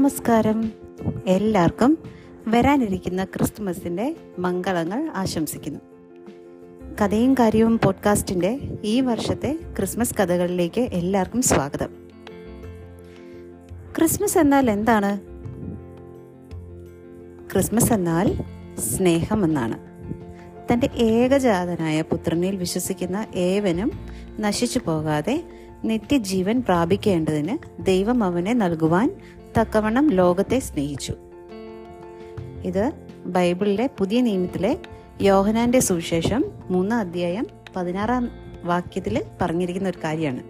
നമസ്കാരം. എല്ലാവർക്കും വരാനിരിക്കുന്ന ക്രിസ്തുമസിന്റെ മംഗളങ്ങൾ ആശംസിക്കുന്നു. കഥയും കാര്യവും പോഡ്കാസ്റ്റിന്റെ ഈ വർഷത്തെ ക്രിസ്മസ് കഥകളിലേക്ക് എല്ലാവർക്കും സ്വാഗതം. ക്രിസ്മസ് എന്നാൽ എന്താണ്? ക്രിസ്മസ് എന്നാൽ സ്നേഹം എന്നാണ്. തന്റെ ഏകജാതനായ പുത്രനിൽ വിശ്വസിക്കുന്ന ഏവനും നശിച്ചു പോകാതെ നിത്യജീവൻ പ്രാപിക്കേണ്ടതിന് ദൈവം അവനെ നൽകുവാൻ തക്കവണ്ണം ലോകത്തെ സ്നേഹിച്ചു. ഇത് ബൈബിളിലെ പുതിയ നിയമത്തിലെ യോഹനാന്റെ സുവിശേഷം മൂന്നാം അധ്യായം പതിനാറാം വാക്യത്തിൽ പറഞ്ഞിരിക്കുന്ന ഒരു കാര്യമാണ്.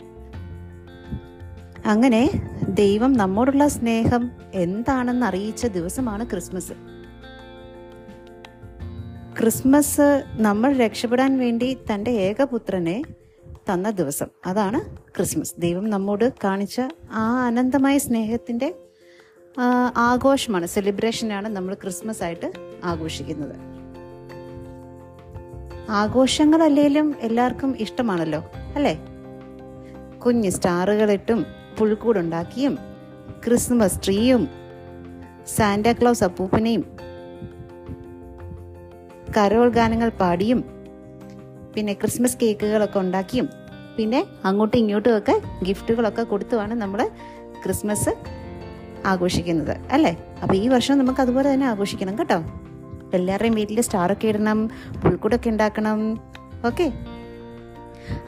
അങ്ങനെ ദൈവം നമ്മോടുള്ള സ്നേഹം എന്താണെന്ന് അറിയിച്ച ദിവസമാണ് ക്രിസ്മസ്. ക്രിസ്മസ് നമ്മൾ രക്ഷപ്പെടാൻ വേണ്ടി തന്റെ ഏകപുത്രനെ തന്ന ദിവസം. അതാണ് ക്രിസ്മസ്. ദൈവം നമ്മോട് കാണിച്ച ആ അനന്തമായ സ്നേഹത്തിന്റെ ആഘോഷമാണ്. സെലിബ്രേഷനാണ് നമ്മൾ ക്രിസ്മസ് ആയിട്ട് ആഘോഷിക്കുന്നത്. ആഘോഷങ്ങളല്ലേലും എല്ലാവർക്കും ഇഷ്ടമാണല്ലോ അല്ലേ? കുഞ്ഞ് സ്റ്റാറുകളിട്ടും പുൽക്കൂടുണ്ടാക്കിയും ക്രിസ്മസ് ട്രീയും സാന്റാക്ലോസ് അപ്പൂപ്പനെയും കരോൾ ഗാനങ്ങൾ പാടിയും പിന്നെ ക്രിസ്മസ് കേക്കുകളൊക്കെ ഉണ്ടാക്കിയും പിന്നെ അങ്ങോട്ടും ഇങ്ങോട്ടും ഒക്കെ ഗിഫ്റ്റുകളൊക്കെ കൊടുത്തുമാണ് നമ്മൾ ക്രിസ്മസ് ആഘോഷിക്കുന്നത് അല്ലേ? അപ്പോൾ ഈ വർഷം നമുക്ക് അതുപോലെ തന്നെ ആഘോഷിക്കണം കേട്ടോ. എല്ലാവരുടെയും വീട്ടിൽ സ്റ്റാറൊക്കെ ഇടണം പുൽക്കൂടൊക്കെ ഉണ്ടാക്കണം ഓക്കെ?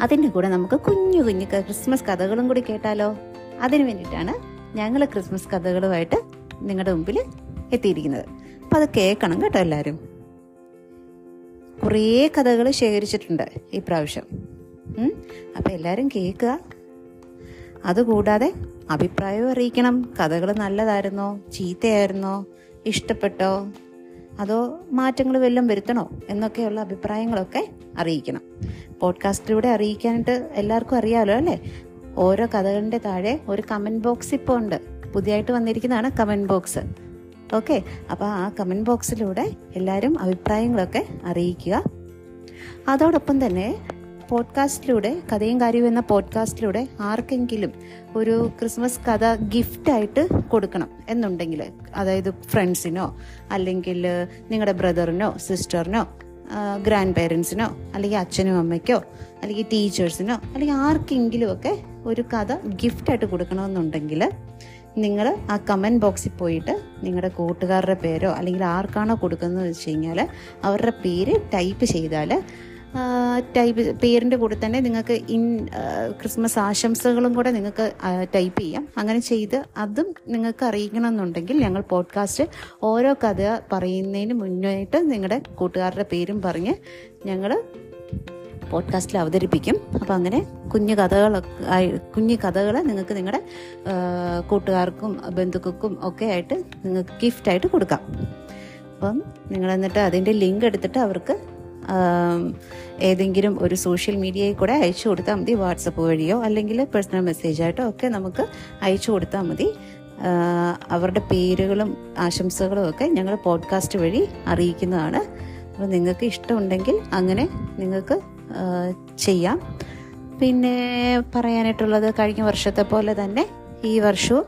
അതിന്റെ കൂടെ നമുക്ക് കുഞ്ഞു കുഞ്ഞു ക്രിസ്മസ് കഥകളും കൂടി കേട്ടാലോ? അതിനു വേണ്ടിയിട്ടാണ് ഞങ്ങൾ ക്രിസ്മസ് കഥകളുമായിട്ട് നിങ്ങളുടെ മുമ്പിൽ എത്തിയിരിക്കുന്നത്. അപ്പം അത് കേൾക്കണം കേട്ടോ എല്ലാവരും. കുറേ കഥകൾ ശേഖരിച്ചിട്ടുണ്ട് ഈ പ്രാവശ്യം. അപ്പം എല്ലാവരും കേൾക്കുക. അതുകൂടാതെ അഭിപ്രായവും അറിയിക്കണം. കഥകൾ നല്ലതായിരുന്നോ? ചീത്തയായിരുന്നോ? ഇഷ്ടപ്പെട്ടോ? അതോ മാറ്റങ്ങൾ വല്ലതും വരുത്തണോ? എന്നൊക്കെയുള്ള അഭിപ്രായങ്ങളൊക്കെ അറിയിക്കണം. പോഡ്കാസ്റ്റിലൂടെ അറിയിക്കാനായിട്ട് എല്ലാവർക്കും അറിയാമല്ലോ അല്ലേ? ഓരോ കഥകളുടെ താഴെ ഒരു കമന്റ് ബോക്സ് ഇപ്പോൾ ഉണ്ട്. പുതിയതായിട്ട് വന്നിരിക്കുന്നതാണ് കമന്റ് ബോക്സ് ഓക്കെ അപ്പോൾ ആ കമന്റ് ബോക്സിലൂടെ എല്ലാവരും അഭിപ്രായങ്ങളൊക്കെ അറിയിക്കുക. അതോടൊപ്പം തന്നെ പോഡ്കാസ്റ്റിലൂടെ കഥയും കാര്യവും എന്ന പോഡ്കാസ്റ്റിലൂടെ ആർക്കെങ്കിലും ഒരു ക്രിസ്മസ് കഥ ഗിഫ്റ്റായിട്ട് കൊടുക്കണം എന്നുണ്ടെങ്കിൽ അതായത് ഫ്രണ്ട്സിനോ അല്ലെങ്കിൽ നിങ്ങളുടെ ബ്രദറിനോ സിസ്റ്ററിനോ ഗ്രാൻഡ് പേരൻസിനോ അല്ലെങ്കിൽ അച്ഛനും അമ്മയ്ക്കോ അല്ലെങ്കിൽ ടീച്ചേഴ്സിനോ അല്ലെങ്കിൽ ആർക്കെങ്കിലും ഒക്കെ ഒരു കഥ ഗിഫ്റ്റായിട്ട് കൊടുക്കണമെന്നുണ്ടെങ്കിൽ നിങ്ങൾ ആ കമന്റ് ബോക്സിൽ പോയിട്ട് നിങ്ങളുടെ കൂട്ടുകാരുടെ പേരോ അല്ലെങ്കിൽ ആർക്കാണോ കൊടുക്കുന്നത് വെച്ച് കഴിഞ്ഞാൽ അവരുടെ പേര് ടൈപ്പ് ചെയ്താൽ ടൈപ്പ് പേരിന്റെ കൂടെ തന്നെ നിങ്ങൾക്ക് ഇൻ ക്രിസ്മസ് ആശംസകളും കൂടെ നിങ്ങൾക്ക് ടൈപ്പ് ചെയ്യാം. അങ്ങനെ ചെയ്ത് അതും നിങ്ങൾക്ക് അറിയിക്കണമെന്നുണ്ടെങ്കിൽ ഞങ്ങൾ പോഡ്കാസ്റ്റ് ഓരോ കഥ പറയുന്നതിന് മുന്നായിട്ട് നിങ്ങളുടെ കൂട്ടുകാരുടെ പേരും പറഞ്ഞ് ഞങ്ങൾ പോഡ്കാസ്റ്റിൽ അവതരിപ്പിക്കും. അപ്പോൾ അങ്ങനെ കുഞ്ഞു കഥകളൊക്കെ കുഞ്ഞു കഥകൾ നിങ്ങൾക്ക് നിങ്ങളുടെ കൂട്ടുകാർക്കും ബന്ധുക്കൾക്കും ഒക്കെ ആയിട്ട് നിങ്ങൾക്ക് ഗിഫ്റ്റായിട്ട് കൊടുക്കാം. അപ്പം നിങ്ങൾ എന്നിട്ട് അതിന്റെ ലിങ്ക് എടുത്തിട്ട് അവർക്ക് ഏതെങ്കിലും ഒരു സോഷ്യൽ മീഡിയയിൽ കൂടെ അയച്ചു കൊടുത്താൽ മതി വാട്സപ്പ് വഴിയോ അല്ലെങ്കിൽ പേഴ്സണൽ മെസ്സേജായിട്ടോ ഒക്കെ നമുക്ക് അയച്ചു കൊടുത്താൽ മതി. അവരുടെ പേരുകളും ആശംസകളും ഒക്കെ ഞങ്ങൾ പോഡ്കാസ്റ്റ് വഴി അറിയിക്കുന്നതാണ്. അപ്പോൾ നിങ്ങൾക്ക് ഇഷ്ടമുണ്ടെങ്കിൽ അങ്ങനെ നിങ്ങൾക്ക് ചെയ്യാം. പിന്നെ പറയാനായിട്ടുള്ളത് കഴിഞ്ഞ വർഷത്തെ പോലെ തന്നെ ഈ വർഷവും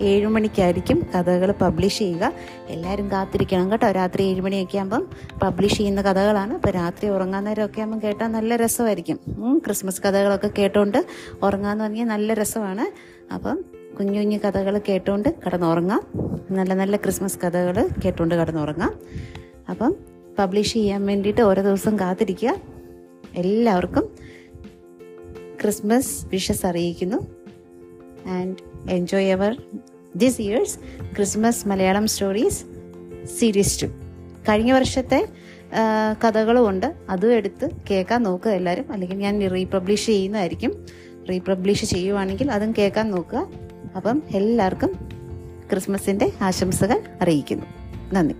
ഏഴു മണിക്കായിരിക്കും കഥകൾ പബ്ലിഷ് ചെയ്യുക. എല്ലാവരും കാത്തിരിക്കണം കേട്ടോ. രാത്രി ഏഴ് മണിയൊക്കെ ആകുമ്പം പബ്ലിഷ് ചെയ്യുന്ന കഥകളാണ്. അപ്പോൾ രാത്രി ഉറങ്ങാൻ നേരമൊക്കെ ആകുമ്പം കേട്ടാൽ നല്ല രസമായിരിക്കും. ക്രിസ്മസ് കഥകളൊക്കെ കേട്ടുകൊണ്ട് ഉറങ്ങാമെന്ന് പറഞ്ഞാൽ നല്ല രസമാണ്. അപ്പം കുഞ്ഞു കുഞ്ഞു കഥകൾ കേട്ടോണ്ട് കിടന്നുറങ്ങാം. നല്ല നല്ല ക്രിസ്മസ് കഥകൾ കേട്ടുകൊണ്ട് കിടന്നുറങ്ങാം. അപ്പം പബ്ലിഷ് ചെയ്യാൻ വേണ്ടിയിട്ട് ഓരോ ദിവസം കാത്തിരിക്കുക. എല്ലാവർക്കും ക്രിസ്മസ് വിഷസ് അറിയിക്കുന്നു. And enjoy our this year's Christmas Malayalam stories series two കഴിഞ്ഞ വർഷത്തെ കഥകളും ഉണ്ട്. അതും എടുത്ത് കേൾക്കാൻ നോക്കുക എല്ലാവരും. അല്ലെങ്കിൽ ഞാൻ റീപബ്ലിഷ് ചെയ്യുന്നതായിരിക്കും. റീപബ്ലിഷ് ചെയ്യുവാണെങ്കിൽ അതും കേൾക്കാൻ നോക്കുക. അപ്പം എല്ലാവർക്കും ക്രിസ്മസിന്റെ ആശംസകൾ അറിയിക്കുന്നു. നന്ദി.